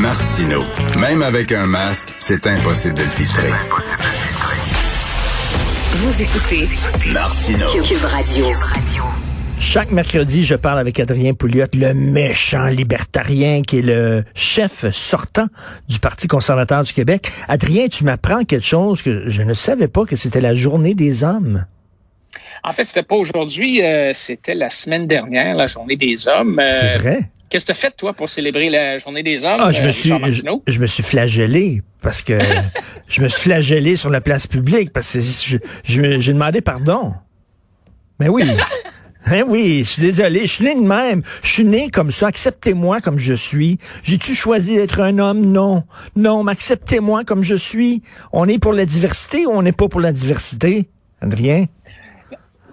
Martino, même avec un masque, c'est impossible de le filtrer. Vous écoutez Martino. Cube Radio. Chaque mercredi, je parle avec Adrien Pouliot, le méchant libertarien qui est le chef sortant du Parti conservateur du Québec. Adrien, tu m'apprends quelque chose que je ne savais pas que c'était la journée des hommes. En fait, c'était pas aujourd'hui, euh, c'était la semaine dernière, la journée des hommes. Euh, C'est vrai? Qu'est-ce que tu as fait, toi, pour célébrer la journée des hommes? Ah, je me euh, suis, je, me suis flagellé parce que je me suis flagellé sur la place publique parce que je- je- j'ai demandé pardon. Mais oui. Hein, oui, je suis désolé, je suis né de même. Je suis né comme ça, acceptez-moi comme je suis. J'ai-tu choisi d'être un homme? Non. Non, mais acceptez-moi comme je suis. On est pour la diversité ou on n'est pas pour la diversité? Adrien?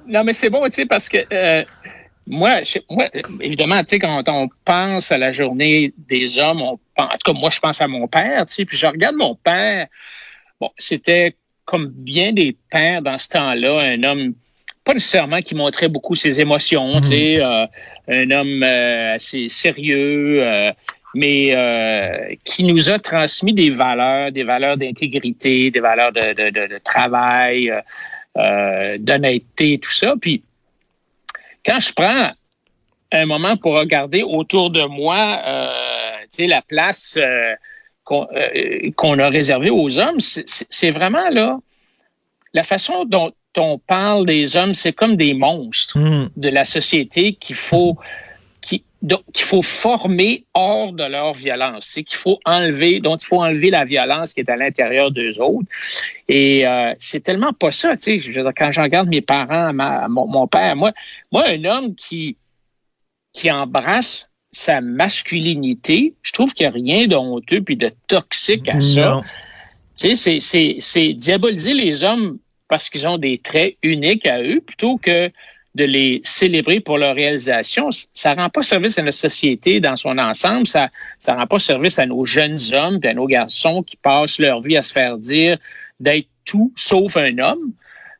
Non, mais c'est bon, tu sais, parce que euh, moi, je- moi, évidemment, tu sais, quand on pense à la journée des hommes, on, pen- en tout cas, moi, je pense à mon père, tu sais, puis je regarde mon père. Bon, c'était comme bien des pères dans ce temps-là, un homme pas nécessairement qui montrait beaucoup ses émotions, tu sais, euh, un homme euh, assez sérieux, euh, mais euh, qui nous a transmis des valeurs, des valeurs d'intégrité, des valeurs de, de, de, de travail, euh, euh, d'honnêteté, tout ça. Puis quand je prends un moment pour regarder autour de moi, euh, tu sais, la place euh, qu'on euh, qu'on a réservée aux hommes, c'est- vraiment là la façon dont on parle des hommes, c'est comme des monstres Hmm. de la société qu'il faut donc, qu'il faut former hors de leur violence, c'est qu'il faut enlever, dont il faut enlever la violence qui est à l'intérieur d'eux autres. Et euh, c'est tellement pas ça, tu sais. Je veux dire, quand je regarde mes parents, ma- mon, mon père, moi, moi, un homme qui qui embrasse sa masculinité, je trouve qu'il n'y a rien de honteux puis de toxique à ça. Tu sais, c'est- c'est c'est diaboliser les hommes parce qu'ils ont des traits uniques à eux plutôt que de les célébrer pour leur réalisation. Ça rend pas service à notre société dans son ensemble. Ça ça rend pas service à nos jeunes hommes et à nos garçons qui passent leur vie à se faire dire d'être tout sauf un homme.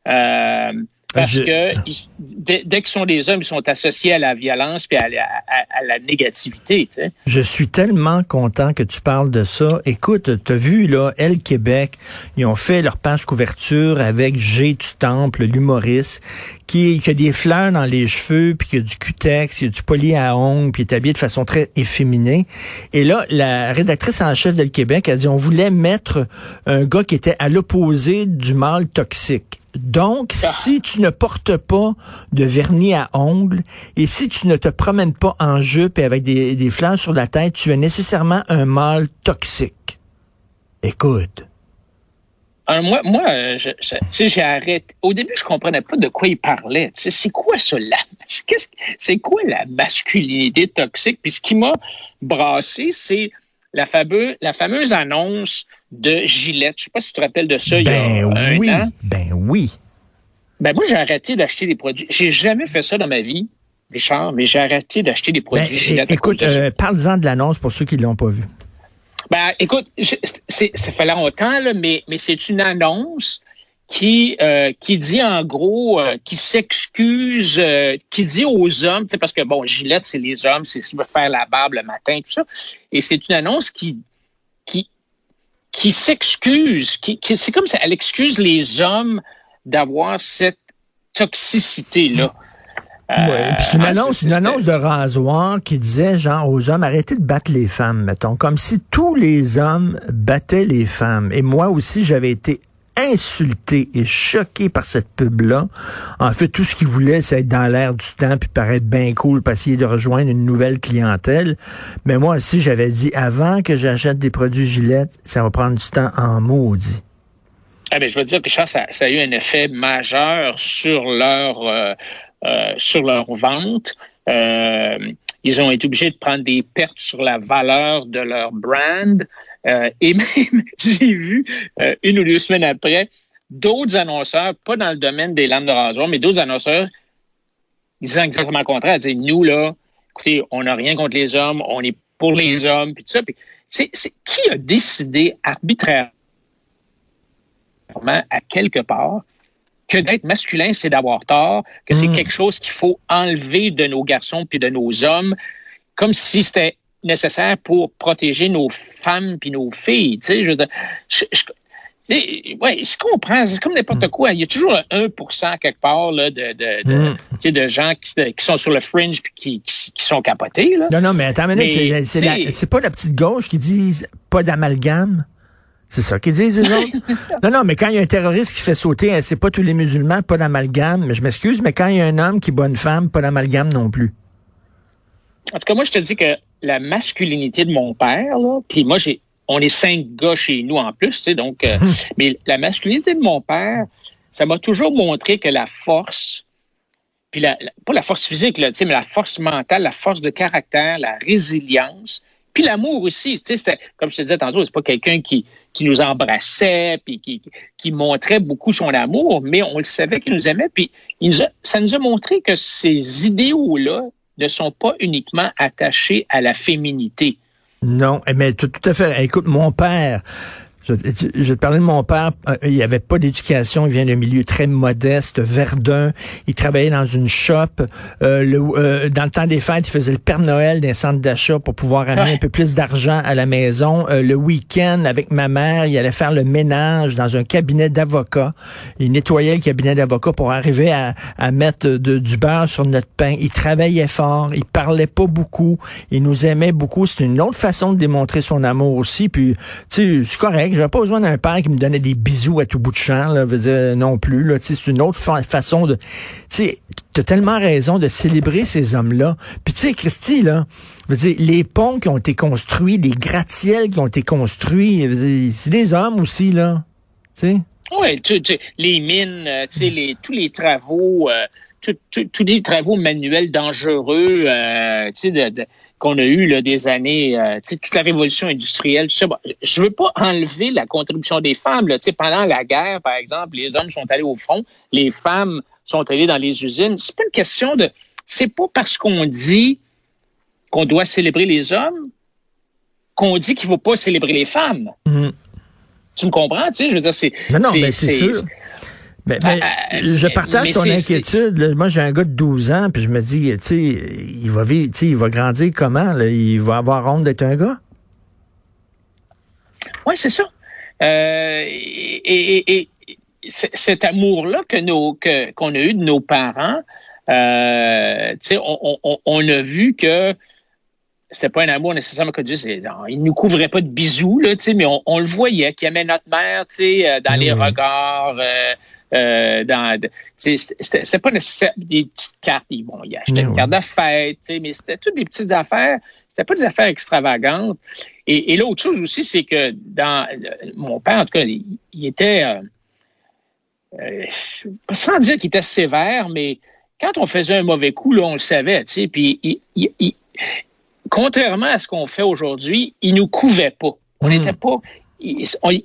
Euh, parce Je- que ils- dès, dès qu'ils sont des hommes, ils sont associés à la violence et à, la- à- à la négativité. tu sais. Je suis tellement content que tu parles de ça. Écoute, t'as vu, là, Elle Québec, ils ont fait leur page couverture avec G du Temple, l'humoriste, qui, qui a des fleurs dans les cheveux, puis qui a du cutex, il y a du poli à ongles, puis il est habillé de façon très efféminée. Et là, la rédactrice en chef d'El Québec a dit, on voulait mettre un gars qui était à l'opposé du mâle toxique. Donc, si tu ne portes pas de vernis à ongles et si tu ne te promènes pas en jupe et avec des, des fleurs sur la tête, tu es nécessairement un mâle toxique. Écoute. Alors, moi, moi, je, je- tu sais, j'ai arrêté. Au début, je comprenais pas de quoi il parlait. Tu sais, c'est quoi ça, la, qu'est-ce, c'est quoi la masculinité toxique? Puis ce qui m'a brassé, c'est la fameuse, la fameuse annonce de Gillette. Je sais pas si tu te rappelles de ça il y a Ben un oui, an. ben oui. Ben moi, j'ai arrêté d'acheter des produits. J'ai jamais fait ça dans ma vie, Richard, mais j'ai arrêté d'acheter des Ben, produits Gillette. écoute, euh, parle-en de l'annonce pour ceux qui l'ont pas vu. Ben, écoute, je- c'est, ça fait longtemps, là, mais, mais c'est une annonce qui, euh, qui dit en gros, euh, qui s'excuse, euh, qui dit aux hommes, parce que bon, Gillette, c'est les hommes, c'est s'ils veulent faire la barbe le matin, tout ça. Et c'est une annonce qui, qui, qui s'excuse, qui, qui, c'est comme ça, elle excuse les hommes d'avoir cette toxicité-là. Ouais, puis c'est une annonce, une annonce de rasoir qui disait genre aux hommes arrêtez de battre les femmes, mettons, comme si tous les hommes battaient les femmes. Et moi aussi, j'avais été insulté et choqué par cette pub-là. En fait, tout ce qu'il voulait, c'est être dans l'air du temps puis paraître bien cool pour essayer de rejoindre une nouvelle clientèle. Mais moi aussi, j'avais dit avant que j'achète des produits Gillette, ça va prendre du temps en maudit. Ah ben, je veux dire que ça, ça, a eu un effet majeur sur leur euh, euh, sur leur vente. Euh, ils ont été obligés de prendre des pertes sur la valeur de leur brand. Euh, et même, j'ai vu une ou deux semaines après, d'autres annonceurs, pas dans le domaine des lames de rasoir, mais d'autres annonceurs disant exactement le contraire. Dire, nous, là, écoutez, on n'a rien contre les hommes, on est pour les hommes, puis tout ça. Puis, c'est, qui a décidé arbitrairement à quelque part que d'être masculin, c'est d'avoir tort, que c'est hmm. quelque chose qu'il faut enlever de nos garçons puis de nos hommes, comme si c'était nécessaire pour protéger nos femmes puis nos filles. Tu sais, je veux dire, je, ouais, je comprends. C'est comme n'importe hmm. quoi. Il y a toujours un 1% quelque part là, de, de, de, hmm. tu sais, de gens qui, qui, sont sur le fringe puis qui, qui, sont capotés. Là. Non, non, mais attends, c'est pas la petite gauche qui dit pas d'amalgame. C'est ça qu'ils disent, les autres. non, non, mais quand il y a un terroriste qui fait sauter, c'est pas tous les musulmans, pas d'amalgame. Mais je m'excuse, mais quand il y a un homme qui bat une femme, pas d'amalgame non plus. En tout cas, moi, je te dis que la masculinité de mon père, là, puis moi, j'ai, on est cinq gars chez nous en plus, tu sais, donc, euh, mais la masculinité de mon père, ça m'a toujours montré que la force, puis la, pas la force physique, là, tu sais, mais la force mentale, la force de caractère, la résilience, puis l'amour aussi, tu sais, comme je te disais tantôt, c'est pas quelqu'un qui, qui nous embrassait, puis qui, qui montrait beaucoup son amour, mais on le savait qu'il nous aimait, puis il nous a, ça nous a montré que ces idéaux-là ne sont pas uniquement attachés à la féminité. Non, mais tout, tout à fait. Écoute, mon père, je, je, te parlais de mon père. Euh, il avait pas d'éducation. Il vient d'un milieu très modeste, Verdun. Il travaillait dans une shop. Euh, le, euh, dans le temps des fêtes, il faisait le Père Noël d'un centre d'achat pour pouvoir amener un peu plus d'argent à la maison. le week-end, avec ma mère, il allait faire le ménage dans un cabinet d'avocat. Il nettoyait le cabinet d'avocat pour arriver à, à mettre de, du beurre sur notre pain. Il travaillait fort. Il parlait pas beaucoup. Il nous aimait beaucoup. C'est une autre façon de démontrer son amour aussi. Puis, tu sais, c'est correct j'avais pas besoin d'un père qui me donnait des bisous à tout bout de champ, là, veux dire, non plus. Là, c'est une autre façon de. Tu as tellement raison de célébrer ces hommes-là. Puis tu sais, Christy, là, veux dire, les ponts qui ont été construits, les gratte-ciels qui ont été construits, c'est des hommes aussi, là. Tu. Oui, les mines, euh, tu sais, les, tous les travaux, euh, tous les travaux manuels dangereux, euh, tu de qu'on a eu là, des années, euh, toute la révolution industrielle, tout ça. je veux pas enlever la contribution des femmes. Là, pendant la guerre, par exemple, les hommes sont allés au front, les femmes sont allées dans les usines. C'est pas une question de. C'est pas parce qu'on dit qu'on doit célébrer les hommes qu'on dit qu'il faut pas célébrer les femmes. Mm. Tu me comprends, tu sais? Je veux dire, c'est. Non, non, mais c'est sûr. Mais, ben, ben, euh, je partage ton inquiétude. Moi, j'ai un gars de 12 ans, puis je me dis, tu sais, il va vivre, tu sais, il va grandir comment? Là? Il va avoir honte d'être un gars? Oui, c'est ça. Euh, et, et, cet amour-là que nos que qu'on a eu de nos parents, euh, tu sais, on, on, on, a vu que c'était pas un amour nécessairement que Dieu, il nous couvrait pas de bisous là, tu sais, mais on, on le voyait qu'il aimait notre mère, tu sais, euh, dans les regards. Euh, euh, dans, c'était pas nécessairement des petites cartes. Bon, il achetait une carte de fête, mais c'était toutes des petites affaires. C'était pas des affaires extravagantes. Et, l'autre chose aussi, c'est que dans mon père, en tout cas, il, était euh, euh, sans dire qu'il était sévère, mais quand on faisait un mauvais coup, là, on le savait, tu sais. Puis, contrairement à ce qu'on fait aujourd'hui, il nous couvait pas. On hmm. n'était pas,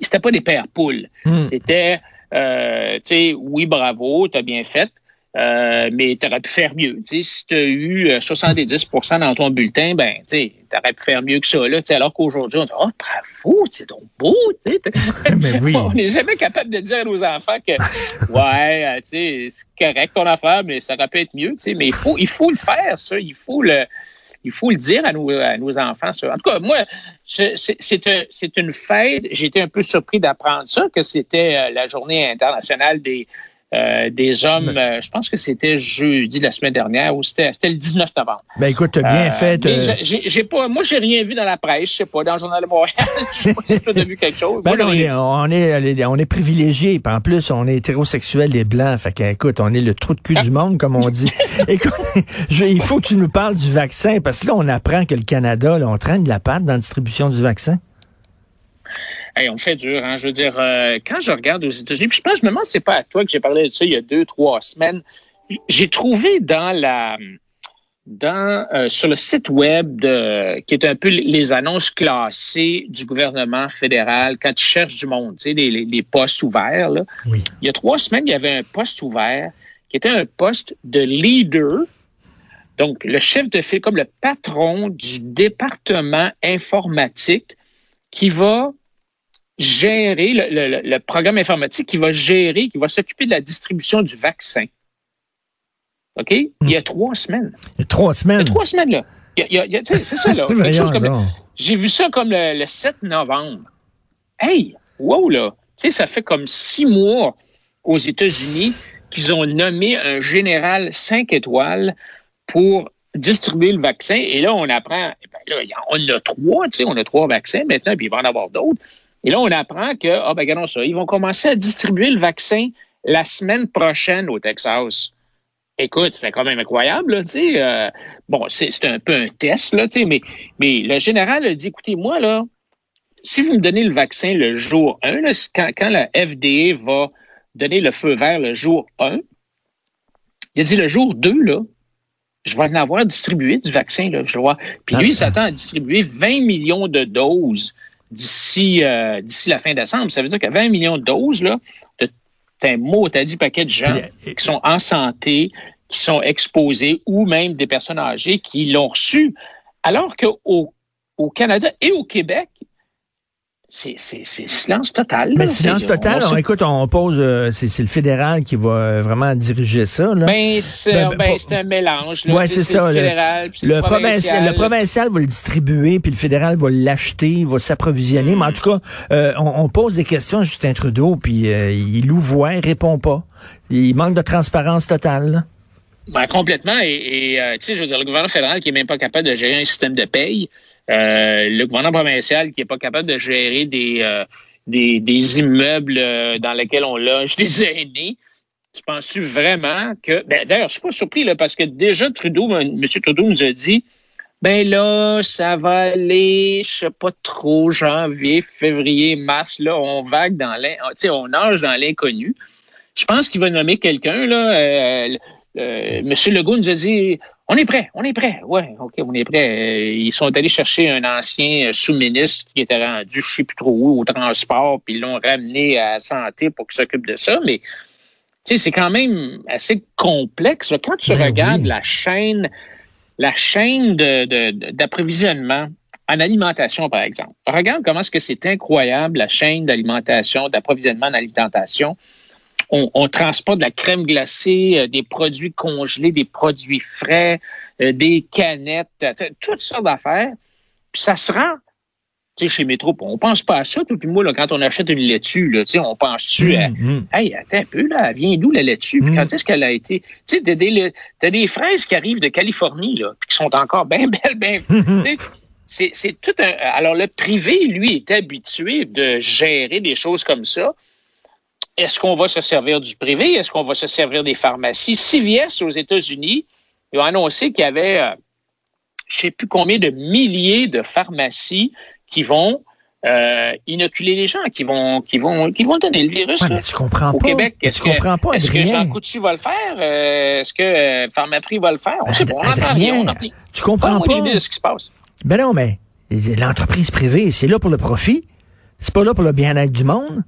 c'était pas des pères poules. Hmm. C'était euh, tu sais, oui, bravo, tu as bien fait. Euh, mais tu aurais pu faire mieux. si tu as eu 70 euh, dans ton bulletin, ben, tu aurais pu faire mieux que ça. Là, alors qu'aujourd'hui, on dit Oh, bravo, c'est donc beau. oui. On n'est jamais capable de dire à nos enfants que Ouais, c'est correct ton affaire, mais ça aurait pu être mieux. Mais il faut, il faut le faire, ça. Il faut le il faut le dire à nos, à nos enfants. Ça. En tout cas, moi, c'est une fête. J'ai été un peu surpris d'apprendre ça, que c'était euh, la journée internationale des, euh, des hommes, euh, je pense que c'était jeudi la semaine dernière ou c'était c'était le 19 novembre. Ben écoute, t'as bien Euh, fait. euh, j'ai- j'ai pas, moi j'ai rien vu dans la presse, je sais pas, dans le journal de Montréal, je sais pas si tu as vu quelque chose. Ben Moi, non, on est, on est, on est privilégiés. Puis en plus, on est hétérosexuels, les blancs. Fait que, écoute, on est le trou de cul du monde, comme on dit. écoute, je- il faut que tu nous parles du vaccin, parce que là, on apprend que le Canada, là, on traîne de la patte dans la distribution du vaccin. Hey, on fait dur, hein. Je veux dire, euh, quand je regarde aux États-Unis, puis je pense, je me demande si c'est pas à toi que j'ai parlé de ça il y a deux, trois semaines. J'ai trouvé dans la dans euh, sur le site web de qui est un peu les annonces classées du gouvernement fédéral quand ils cherchent du monde, tu sais, les, les, les postes ouverts. Là. Oui. Il y a trois semaines, il y avait un poste ouvert qui était un poste de leader. Donc, le chef de file, comme le patron du département informatique qui va gérer le, le- le programme informatique, qui va gérer, qui va s'occuper de la distribution du vaccin. OK? Il y a trois semaines. Il y a trois Il y semaines. a trois semaines, là. C'est ça, là. J'ai vu ça comme le, le 7 novembre. Hey, wow, là. Tu sais, ça fait comme six mois aux États-Unis qu'ils ont nommé un général 5 étoiles pour distribuer le vaccin. Et là, on apprend, eh ben là, on a trois, tu sais, on a trois vaccins maintenant, puis il va en avoir d'autres. Et là, on apprend que, ah ben, regardons ça, ils vont commencer à distribuer le vaccin la semaine prochaine au Texas. Écoute, c'est quand même incroyable, tu sais. euh, bon, c'est un peu un test, là, tu sais, mais, mais le général a dit, écoutez, moi, là, si vous me donnez le vaccin le jour 1, là, c'est quand, quand la FDA va donner le feu vert le jour 1, il a dit le jour 2, là, je vais en avoir distribué du vaccin, là, je voir. Puis lui, il s'attend à distribuer 20 millions de doses d'ici euh, d'ici la fin décembre. Ça veut dire que 20 millions de doses, là, t'as un mot, t'as dit paquet de gens Puis, qui sont en santé, qui sont exposés, ou même des personnes âgées qui l'ont reçu. Alors qu'au au Canada et au Québec, c'est c'est- c'est silence total. là. Mais silence C'est- total, on on- écoute, on pose, euh, c'est c'est le fédéral qui va euh, vraiment diriger ça. Là. Ben, c'est Ben, ben, ben, un mélange. là. Ouais, c'est ça, Le le- fédéral, le, provincial, le provincial. va le distribuer, puis le fédéral va l'acheter, il va s'approvisionner. Mais en tout cas, euh, on, on pose des questions à Justin Trudeau, puis euh, il louvoie, il répond pas. Il manque de transparence totale. là. Ben, complètement. Et, et, euh, tu sais, je veux dire, le gouvernement fédéral qui est même pas capable de gérer un système de paye, euh, le gouvernement provincial qui est pas capable de gérer des, euh, des, des immeubles euh, dans lesquels on loge des aînés. Tu penses-tu vraiment que... Ben, D'ailleurs, je suis pas surpris, là, parce que déjà, Trudeau, euh, M. Trudeau nous a dit, ben là, ça va aller, je sais pas trop, janvier, février, mars, là, on vague dans l'in... Tu sais, on nage dans l'inconnu. Je pense qu'il va nommer quelqu'un, là, euh, euh, Monsieur Legault nous a dit on est prêt, on est prêt. Ouais, OK, on est prêt. Euh, ils sont allés chercher un ancien euh, sous-ministre qui était rendu, je sais plus trop où, au transport, puis ils l'ont ramené à la santé pour qu'il s'occupe de ça. Mais tu sais, c'est quand même assez complexe. Quand tu Ben regardes oui. la chaîne, la chaîne de- de- d'approvisionnement en alimentation, par exemple. Regarde comment est-ce que c'est incroyable, la chaîne d'alimentation, d'approvisionnement en alimentation on, on transporte de la crème glacée, euh, des produits congelés, des produits frais, euh, des canettes, euh, toutes sortes d'affaires. Puis ça se rend, tu sais, chez Métro, on pense pas à ça, toi puis moi, là, quand on achète une laitue, là, tu sais, on pense-tu à, Hum, hum. hey, attends un peu, là, elle vient d'où la laitue? Puis Mm. quand est-ce qu'elle a été, tu sais, t'as des, t'as des fraises qui arrivent de Californie, là, puis qui sont encore bien belles, bien, c'est, c'est tout un, alors le privé, lui, est habitué de gérer des choses comme ça. Est-ce qu'on va se servir du privé? Est-ce qu'on va se servir des pharmacies? CVS aux États-Unis, ils ont annoncé qu'il y avait, euh, je sais plus combien de milliers de pharmacies qui vont euh, inoculer les gens, qui vont, qui vont, qui vont donner le virus. Ouais, mais tu comprends Au pas. Québec, est-ce tu comprends pas, que, est-ce que. Jean Coutu va le faire? Euh, est-ce que Pharmaprix va le faire? On sait pas, on n'entend rien. On rien. tu comprends Pas de ce qui se passe. Ben non, mais l'entreprise privée, c'est là pour le profit. C'est pas là pour le bien-être du monde.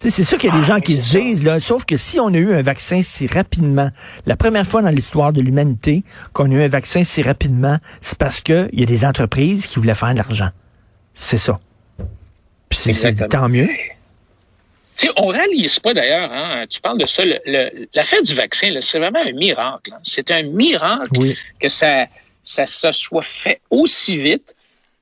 C'est sûr qu'il y a des Ah, gens qui se disent, là, sauf que si on a eu un vaccin si rapidement, la première fois dans l'histoire de l'humanité qu'on a eu un vaccin si rapidement, c'est parce que il y a des entreprises qui voulaient faire de l'argent. C'est ça. Puis c'est- tant mieux. Tu sais, on réalise pas d'ailleurs, hein, tu parles de ça, le- le- l'affaire du vaccin, c'est vraiment un miracle. hein. C'est un miracle Oui. que ça, ça se soit fait aussi vite.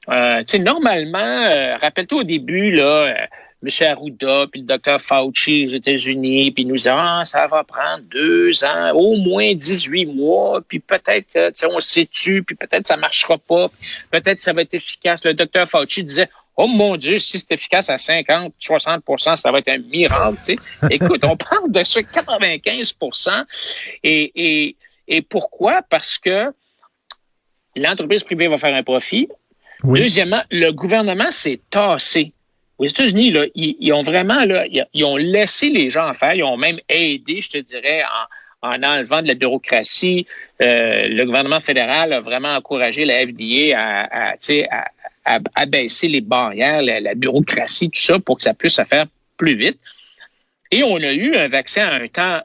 Euh, tu sais, normalement, euh, rappelle-toi au début, là, euh, M. Arruda, puis le docteur Fauci aux États-Unis, puis nous disent, ah, ça va prendre deux ans, au moins 18 mois, puis peut-être, on sait tu puis peut-être ça marchera pas, peut-être ça va être efficace. Le docteur Fauci disait, Oh mon Dieu, si c'est efficace à 50, 60% ça va être un miracle. Tu sais. Écoute, on parle de ça 95 et, et, et pourquoi? Parce que l'entreprise privée va faire un profit. Deuxièmement, le gouvernement s'est tassé. Aux États-Unis, là, ils, ont vraiment là, ils, ont laissé les gens faire. Ils ont même aidé, je te dirais, en, en enlevant de la bureaucratie. Euh, le gouvernement fédéral a vraiment encouragé la FDA à, à, à, à abaisser les barrières, la, bureaucratie, tout ça, pour que ça puisse se faire plus vite. Et on a eu un vaccin à un temps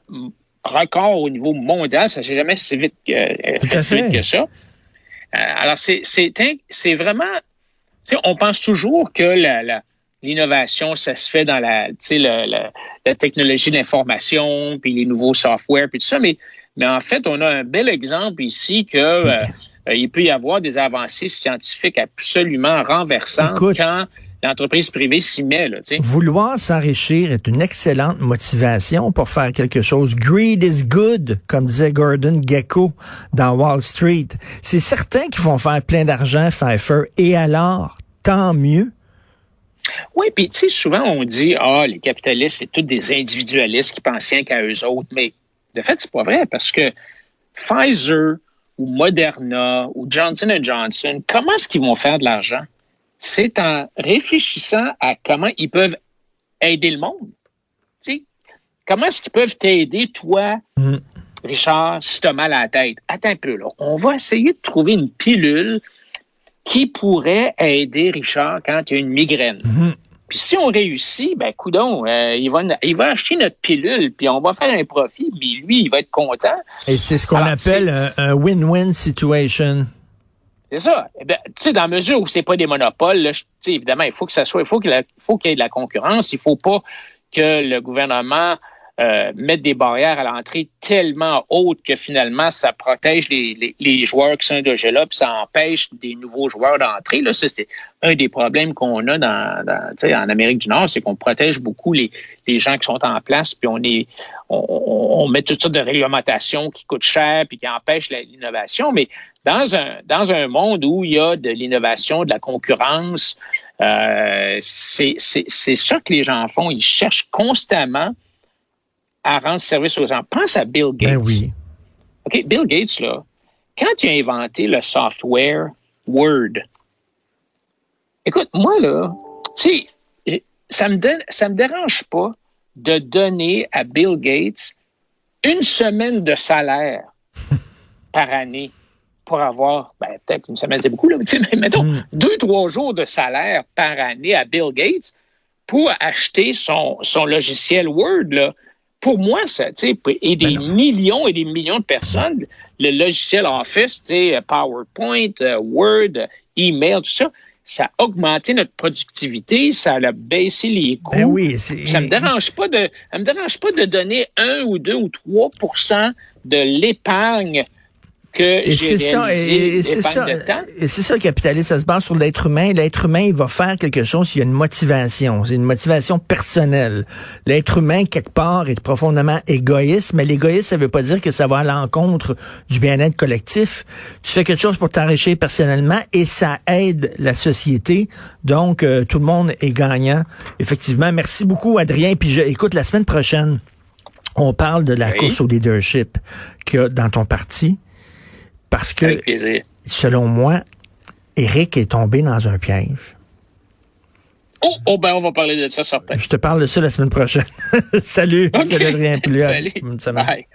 record au niveau mondial. Ça ne s'est jamais si vite que, si vite que ça. Euh, alors, c'est, c'est, c'est vraiment, on pense toujours que la, l'innovation, ça se fait dans la, la, la, technologie d'information, puis les nouveaux softwares, puis tout ça, mais, mais en fait, on a un bel exemple ici que euh, euh, il peut y avoir des avancées scientifiques absolument renversantes quand l'entreprise privée s'y met. Là, vouloir s'enrichir est une excellente motivation pour faire quelque chose. Greed is good, comme disait Gordon Gecko dans Wall Street. C'est certain qu'ils vont faire plein d'argent, Pfeiffer, et alors, tant mieux. Oui, puis tu sais, souvent on dit, ah, les capitalistes, c'est tous des individualistes qui pensent rien qu'à eux autres, mais de fait, c'est pas vrai parce que Pfizer, ou Moderna ou Johnson Johnson, comment est-ce qu'ils vont faire de l'argent? C'est en réfléchissant à comment ils peuvent aider le monde. comment est-ce qu'ils peuvent t'aider, toi, mm. Richard, si tu as mal à la tête? Attends un peu, là. On va essayer de trouver une pilule qui pourrait aider Richard quand il y a une migraine. Mm-hmm. Puis si on réussit, ben coudon, euh, il va il va acheter notre pilule, puis on va faire un profit, mais lui, il va être content. Et c'est ce qu'on appelle un win-win situation. C'est ça. Eh ben, tu sais, dans la mesure où c'est pas des monopoles, là, évidemment, il faut que ça soit, il faut qu'il y ait de la concurrence. Il faut pas que le gouvernement euh, mettre des barrières à l'entrée tellement hautes que finalement ça protège les, les, joueurs qui sont déjà là, puis ça empêche des nouveaux joueurs d'entrer. Là, c'est un des problèmes qu'on a dans, dans en Amérique du Nord, c'est qu'on protège beaucoup les, les gens qui sont en place, puis on est on, on, met toutes sortes de réglementations qui coûtent cher puis qui empêchent l'innovation, mais dans un dans un monde où il y a de l'innovation, de la concurrence, euh, c'est ça que les gens font. Ils cherchent constamment à rendre service aux gens. Pense à Bill ben Gates. oui. OK, Bill Gates, là, quand il a inventé le software Word, écoute, moi, là, tu sais, ça me, ça me dérange pas de donner à Bill Gates une semaine de salaire par année pour avoir, ben, peut-être une semaine, c'est beaucoup, là, mais mettons, mm. deux, trois jours de salaire par année à Bill Gates pour acheter son, son logiciel Word, là pour moi, ça, tu sais, et des ben millions et des millions de personnes, le logiciel Office, tu sais, PowerPoint, euh, Word, email, tout ça, ça a augmenté notre productivité, ça a baissé les coûts. Ben oui, ça me dérange pas de, ça me dérange pas de donner un ou deux ou trois de l'épargne et c'est ça, et, c'est ça, et c'est ça le capitalisme, ça se base sur l'être humain. L'être humain, il va faire quelque chose s'il y a une motivation, c'est une motivation personnelle. L'être humain quelque part est profondément égoïste, mais l'égoïsme, ça veut pas dire que ça va à l'encontre du bien-être collectif. Tu fais quelque chose pour t'enrichir personnellement et ça aide la société. Donc euh, tout le monde est gagnant. Effectivement, merci beaucoup Adrien. Puis je, écoute la semaine prochaine. On parle de la course au leadership qu'il y a dans ton parti. Parce que, selon moi, Eric est tombé dans un piège. Oh, oh, ben on va parler de ça, certain. Je te parle de ça la semaine prochaine. Salut, okay. Salut. Salut. Bye.